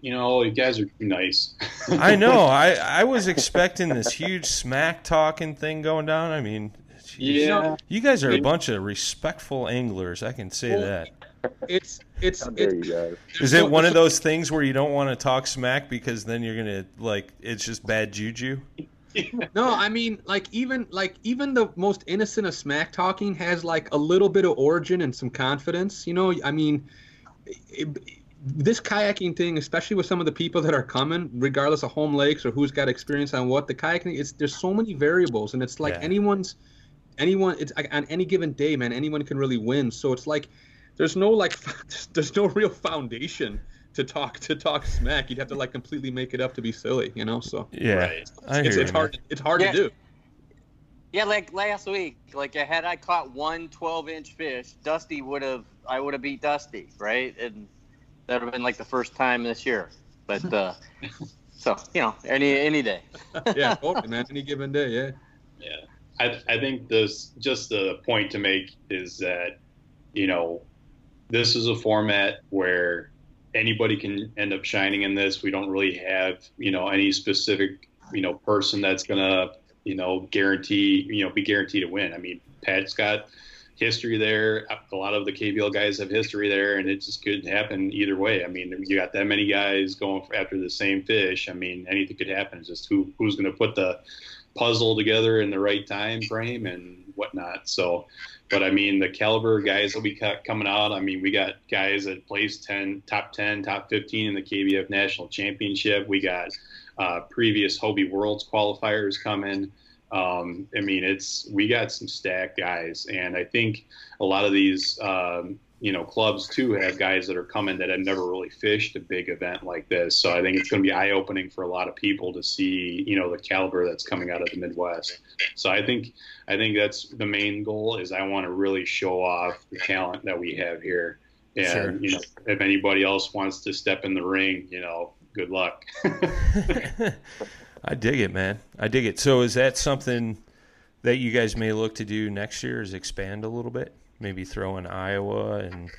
You know, oh, you guys are too nice. (laughs) I know. I I was expecting this huge smack talking thing going down. I mean, geez. Yeah. you guys are a bunch of respectful anglers. I can say Well, that. It's it's it's? Is it one of those things where you don't want to talk smack because then you're gonna like it's just bad juju? No, I mean, like even like even the most innocent of smack talking has like a little bit of origin and some confidence. You know, I mean, it, this kayaking thing, especially with some of the people that are coming, regardless of home lakes or who's got experience on what, the kayaking, it's there's so many variables, and it's like Yeah. anyone's, anyone, it's like on any given day, man, anyone can really win. So it's like there's no like, (laughs) there's no real foundation to talk to talk smack. You'd have to like completely make it up to be silly, you know. So Yeah, Right. I hear it's, it's hard. It's hard Yeah. to do. Yeah, like last week, like had I caught one 12 inch fish, Dusty would have, I would have beat Dusty, right? And that would have been like the first time this year. But, (laughs) uh, so, you know, any, any day. (laughs) yeah, totally, man. (laughs) Any given day, yeah. Yeah, I, I think this just the point to make is that you know this is a format where anybody can end up shining in this. We don't really have you know any specific you know person that's gonna you know guarantee you know be guaranteed to win. I mean, Pat's got history there. A lot of the KBL guys have history there, and it just could happen either way. I mean, you got that many guys going after the same fish. I mean, anything could happen. It's just who who's going to put the puzzle together in the right time frame and whatnot. So, but I mean, the caliber guys that we coming out. I mean, we got guys that placed ten, top ten, top fifteen in the KBF National Championship. We got uh, previous Hobie Worlds qualifiers coming. Um, I mean, it's we got some stacked guys, and I think a lot of these, um, you know, clubs too have guys that are coming that have never really fished a big event like this. So I think it's going to be eye opening for a lot of people to see, you know, the caliber that's coming out of the Midwest. So I think I think that's the main goal is I want to really show off the talent that we have here. And Sure. you know, if anybody else wants to step in the ring, you know, good luck. (laughs) (laughs) I dig it, man. I dig it. So is that something that you guys may look to do next year? Is expand a little bit? Maybe throw in Iowa and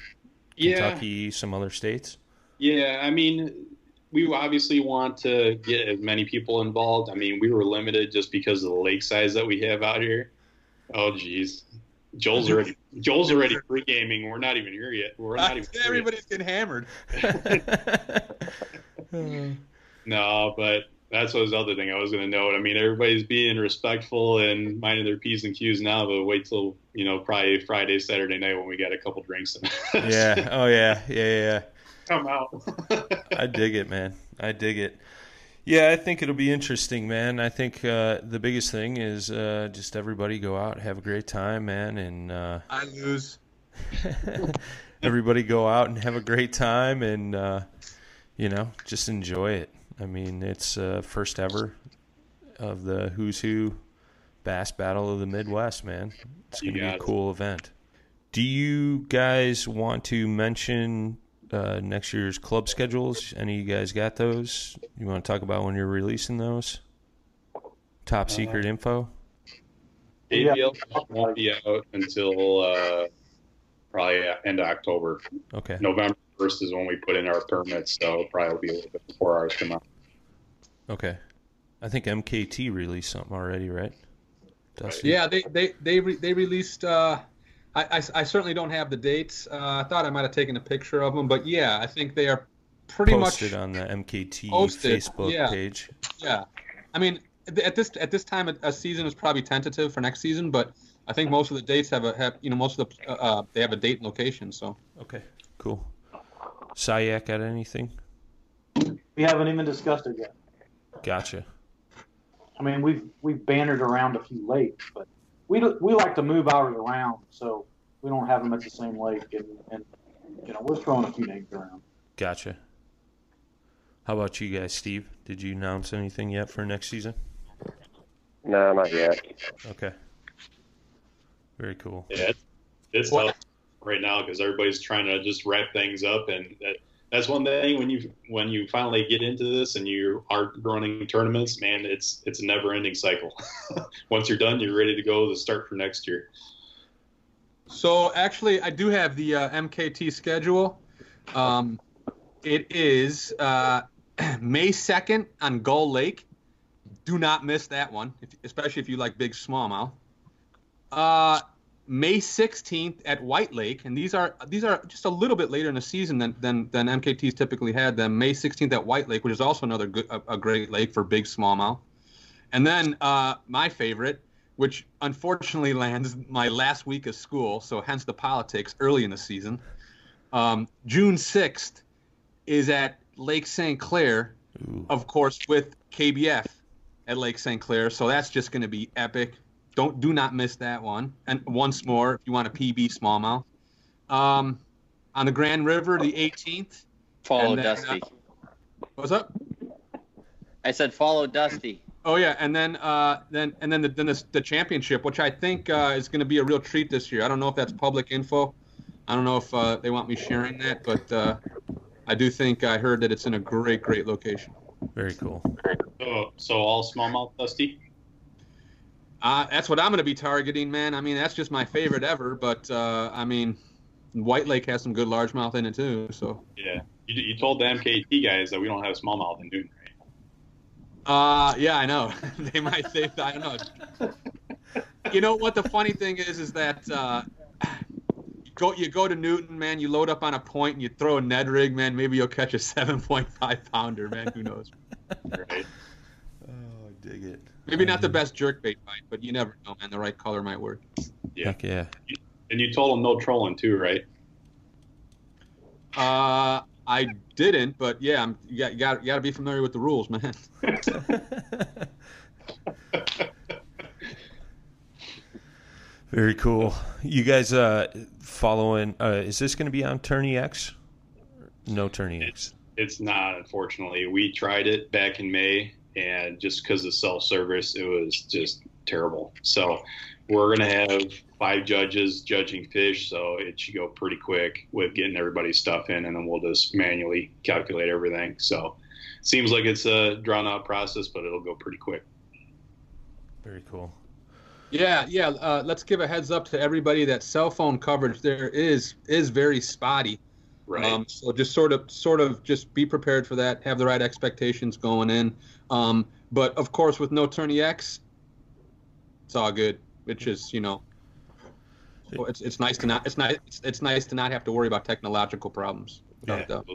Kentucky, some other states. Yeah, I mean, we obviously want to get as many people involved. I mean, we were limited just because of the lake size that we have out here. Oh, geez. Joel's already (laughs) Joel's already pre gaming. We're not even here yet. We're not (laughs) even. Everybody's getting hammered. (laughs) No, but that's what was the other thing I was going to note. I mean, everybody's being respectful and minding their p's and q's now, but wait till you know probably Friday, Saturday night when we got a couple drinks. And (laughs) yeah. Oh yeah. Yeah. Yeah. come out. (laughs) I dig it, man. I dig it. Yeah, I think it'll be interesting, man. I think uh, the biggest thing is uh, just everybody go out, have a great time, man, and uh, I lose. (laughs) everybody go out and have a great time, and uh, you know, just enjoy it. I mean, it's uh, first ever of the Who's Who Bass Battle of the Midwest, man. It's gonna be a got it. cool event. Do you guys want to mention uh, next year's club schedules? Any of you guys got those? You want to talk about when you're releasing those? Top secret info. ABL won't be out until uh, probably end of October. Okay. November first is when we put in our permits, so it'll probably be a little bit before ours come out. Okay. I think MKT released something already, right? Dusty? Yeah, they they they re- they released. Uh, I, I I certainly don't have the dates. Uh, I thought I might have taken a picture of them, but yeah, I think they are pretty Posted much on the MKT Posted, Facebook yeah. page. Yeah, I mean, at this at this time, a, a season is probably tentative for next season, but I think most of the dates have a have you know most of the uh, uh, they have a date and location. So Okay, cool. SIAC at anything? We haven't even discussed it yet. Gotcha. I mean, we've we've bannered around a few lakes, but we do- we like to move ours around, so we don't have them at the same lake, and, and you know we're throwing a few names around. Gotcha. How about you guys, Steve? Did you announce anything yet for next season? No, not yet. Okay. Very cool. Yeah, it's, it's tough right now because everybody's trying to just wrap things up, and that, that's one thing when you when you finally get into this and you are running tournaments, man, it's it's a never ending cycle. (laughs) Once you're done, you're ready to go to start for next year. So actually, I do have the uh, MKT schedule. Um, it is uh, (clears throat) May 2nd on Gull Lake. Do not miss that one, if, especially if you like big smallmouth. Uh, May 16th at White Lake, and these are these are just a little bit later in the season than than, than MKT's typically had them. May 16th at White Lake, which is also another good a, a great lake for big smallmouth. And then uh, my favorite, which unfortunately lands my last week of school, so hence the politics early in the season. Um, June 6th is at Lake St. Clair, Ooh. of course, with KBF at Lake St. Clair. So that's just going to be epic. Don't do not miss that one. And once more, if you want a PB smallmouth, um, on the Grand River, the 18th. Follow then, Dusty. What's up? I said follow Dusty. Oh yeah, and then uh, then and then the then the, the championship, which I think uh, is going to be a real treat this year. I don't know if that's public info. I don't know if uh, they want me sharing that, but uh, I do think I heard that it's in a great, great location. Very cool. So, so all smallmouth dusty. Uh, that's what I'm going to be targeting, man. I mean, that's just my favorite ever. But uh, I mean, White Lake has some good largemouth in it too. So Yeah, you, you told the MKT guys that we don't have smallmouth in Newton, right? Uh, yeah, I know. (laughs) they might say I don't know. You know what the funny thing is is that uh, go you go to Newton, man. You load up on a point and you throw a Ned rig, man. Maybe you'll catch a (laughs) 7.5 pounder, man. Who knows? Right. Oh, I dig it. Maybe not the best jerk bait bite, but you never know, man. The right color might work. Yeah. Heck yeah. And you told them no trolling too, right? Uh, I didn't, but yeah, I'm, you got you got you got to be familiar with the rules, man. (laughs) (laughs) Very cool. You guys uh following uh is this going to be on Tourney X? No Tourney X. It's not, unfortunately. We tried it back in May, and just because of self service, it was just terrible. So we're going to have five judges judging fish, so it should go pretty quick with getting everybody's stuff in, and then we'll just manually calculate everything. So seems like it's a drawn out process, but it'll go pretty quick. Very cool. Yeah, yeah. Uh, let's give a heads up to everybody that cell phone coverage there is is very spotty. Right. Um, so just sort of, sort of, just be prepared for that. Have the right expectations going in. Um, but of course, with no Tourney X, it's all good. Which is, you know, it's it's nice to not it's nice it's, it's nice to not have to worry about technological problems. without a doubt.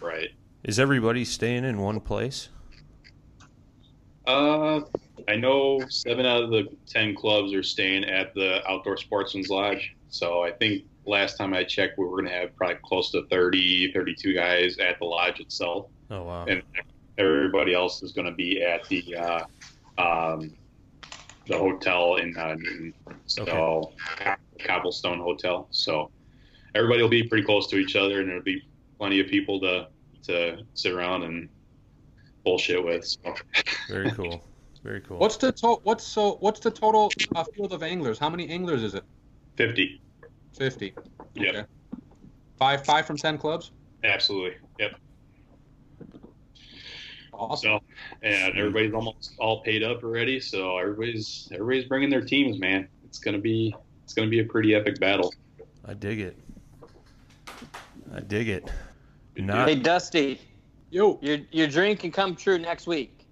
Right. Is everybody staying in one place? Uh, I know seven out of the ten clubs are staying at the Outdoor Sportsman's Lodge. So I think last time I checked, we were going to have probably close to 30, 32 guys at the lodge itself, Oh wow. and everybody else is going to be at the uh, um, the hotel in uh, Newton. So Cobblestone Hotel. So everybody will be pretty close to each other, and there'll be plenty of people to to sit around and bullshit with. So. Very (laughs) cool. Very cool. What's the to- what's so what's the total uh, field of anglers? How many anglers is it? 50. Fifty. Yep. Okay. Five five from ten clubs. Absolutely. Yep. Awesome. So, and everybody's almost all paid up already. So everybody's everybody's bringing their teams, man. It's gonna be it's gonna be a pretty epic battle. I dig it. I dig it. Not Hey Dusty, Yo. your your dream can come true next week.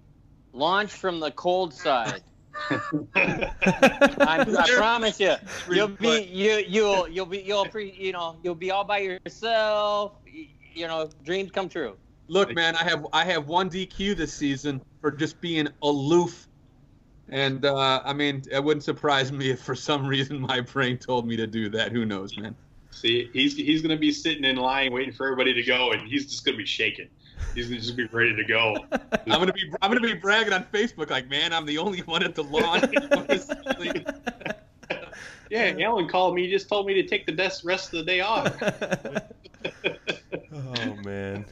Launch from the cold side. (laughs) I, I promise you, you'll be you you'll you'll be you'll pre, you know you'll be all by yourself. You, you know, dreams come true. Look, man, I have I have one DQ this season for just being aloof, and uh, I mean, it wouldn't surprise me if for some reason my brain told me to do that. Who knows, man? See, he's he's gonna be sitting in line waiting for everybody to go, and he's just gonna be shaking. He's gonna just be ready to go. (laughs) I'm gonna be I'm gonna be bragging on Facebook like, man, I'm the only one at the lawn. (laughs) Yeah, Alan called me. He just told me to take the des- rest of the day off. (laughs) oh man.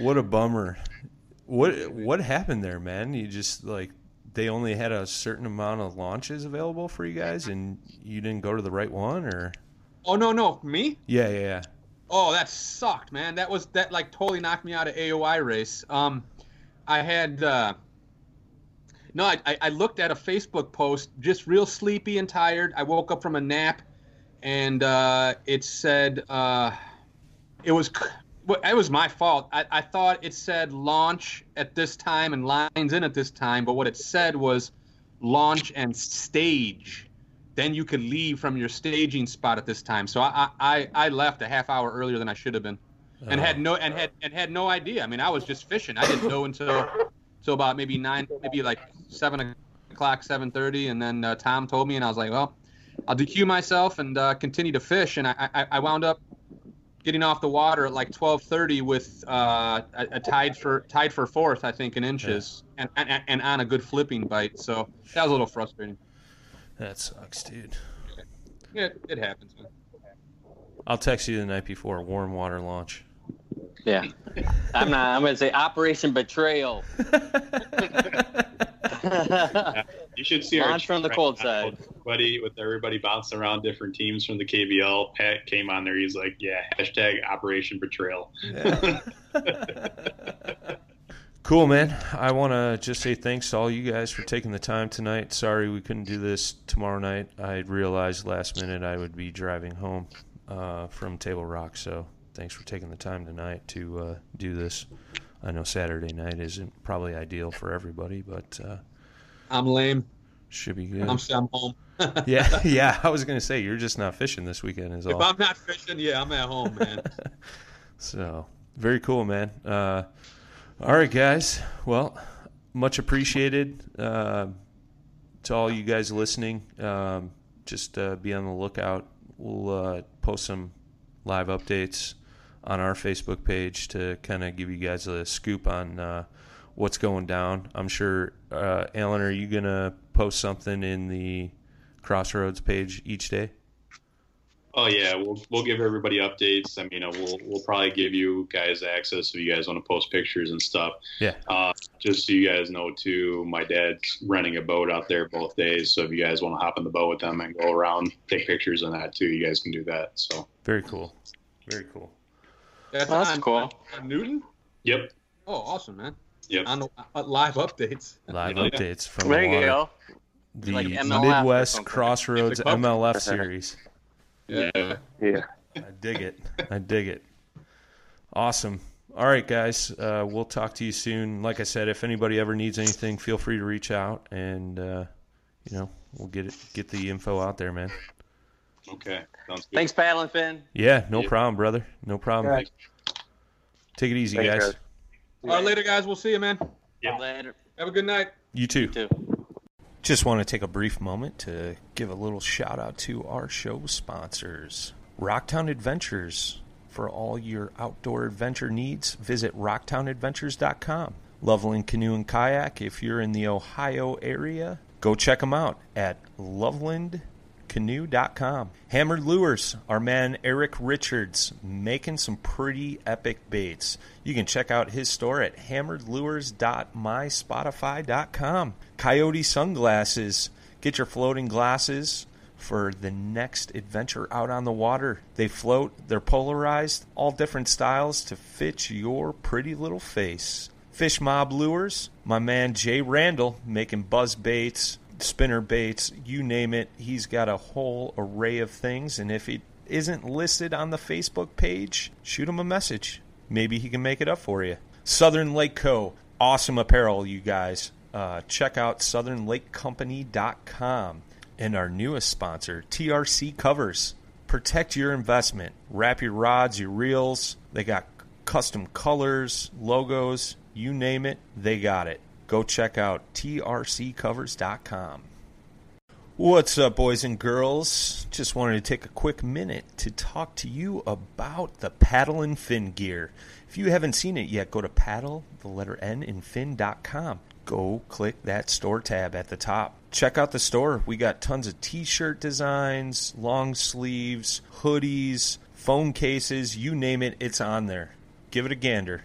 What a bummer. What what happened there, man? You just like they only had a certain amount of launches available for you guys and you didn't go to the right one or oh no, no, me? Yeah, yeah, yeah. Oh, that sucked, man. That was that like totally knocked me out of AOY race. Um, I had uh, no, I, I- looked at a Facebook post, just real sleepy and tired. I woke up from a nap, and uh, it said uh, it was it was my fault. I, I thought it said launch at this time and lines in at this time, but what it said was launch and stage. Then you could leave from your staging spot at this time. So I I, I left a half hour earlier than I should have been, and had no and had and had no idea. I mean, I was just fishing. I didn't know until until about maybe nine, maybe like seven o'clock, seven thirty, and then uh, Tom told me, and I was like, well, I'll DQ myself and uh, continue to fish, and I, I I wound up getting off the water at like 12:30 with uh, a, a tied for tied for fourth, I think, in inches, and, and and on a good flipping bite. So that was a little frustrating. That sucks, dude. Yeah, it happens. Man. I'll text you the night before a warm water launch. Yeah, I'm not. I'm gonna say Operation Betrayal. (laughs) You should see our Launch from the chat cold now side. Buddy, with everybody bouncing around different teams from the KBL. Pat came on there. He's like, "Yeah, hashtag Operation Betrayal." (laughs) (laughs) Cool, man. I want to just say thanks to all you guys for taking the time tonight. Sorry we couldn't do this tomorrow night. I realized last minute I would be driving home uh, from Table Rock, so thanks for taking the time tonight to uh, do this. I know Saturday night isn't probably ideal for everybody, but uh, I'm lame. should be good. I'm, I'm home. (laughs) yeah, (laughs) yeah. I was gonna say you're just not fishing this weekend, is If all. I'm not fishing, yeah, I'm at home, man. (laughs) So very cool, man. Uh, all right, guys. Well, much appreciated uh, to all you guys listening. Um, just uh, be on the lookout. We'll uh, post some live updates on our Facebook page to kind of give you guys a scoop on uh, what's going down. I'm sure, uh, Alan, are you gonna post something in the Crossroads page each day? Oh yeah, we'll we'll give everybody updates. I mean, uh, we'll we'll probably give you guys access if you guys want to post pictures and stuff. Yeah. Uh, just so you guys know too, my dad's renting a boat out there both days. So if you guys want to hop in the boat with them and go around, take pictures on that too, you guys can do that. So Very cool. Very cool. That's, Well, that's on, cool. on Newton. yep, Oh, awesome, man. yep. On the uh, live updates. Live Yeah. updates from There the you go. the Like MLF Midwest. Crossroads Like a cup. MLF series. Yeah. Yeah. I dig it. I dig it. Awesome. All right, guys. Uh, we'll talk to you soon. Like I said, if anybody ever needs anything, feel free to reach out, and uh, you know we'll get it, get the info out there, man. Okay, sounds good. Thanks, Paddle N Fin. Yeah, no Yeah. problem, brother. No problem. Okay. Take it easy, Thanks, guys. guys. All right, later, guys. We'll see you, man. Yeah. Later. Have a good night. You too. Too. Just want to take a brief moment to give a little shout out to our show sponsors Rocktown Adventures. For all your outdoor adventure needs, visit rocktownadventures.com. Loveland Canoe and Kayak, if you're in the Ohio area, go check them out at lovelandcanoe.com. Hammered Lures, our man Eric Richards, making some pretty epic baits. You can check out his store at hammeredlures.myshopify.com. Coyote Sunglasses, get your floating glasses for the next adventure out on the water. They float, they're polarized, all different styles to fit your pretty little face. Fish Mob Lures, my man Jay Randall making buzz baits, spinner baits, you name it. He's got a whole array of things, and if it isn't listed on the Facebook page, shoot him a message. Maybe he can make it up for you. Southern Lake Co. Awesome apparel, you guys. Uh, check out southernlakecompany.com. And our newest sponsor, TRC Covers. Protect your investment. Wrap your rods, your reels. They got custom colors, logos, you name it, they got it. Go check out trccovers.com. What's up, boys and girls? Just wanted to take a quick minute to talk to you about the paddle and fin gear. If you haven't seen it yet, go to paddle, the letter N, and fin.com. Go click that store tab at the top. Check out the store. We got tons of t shirt designs, long sleeves, hoodies, phone cases, you name it, it's on there. Give it a gander.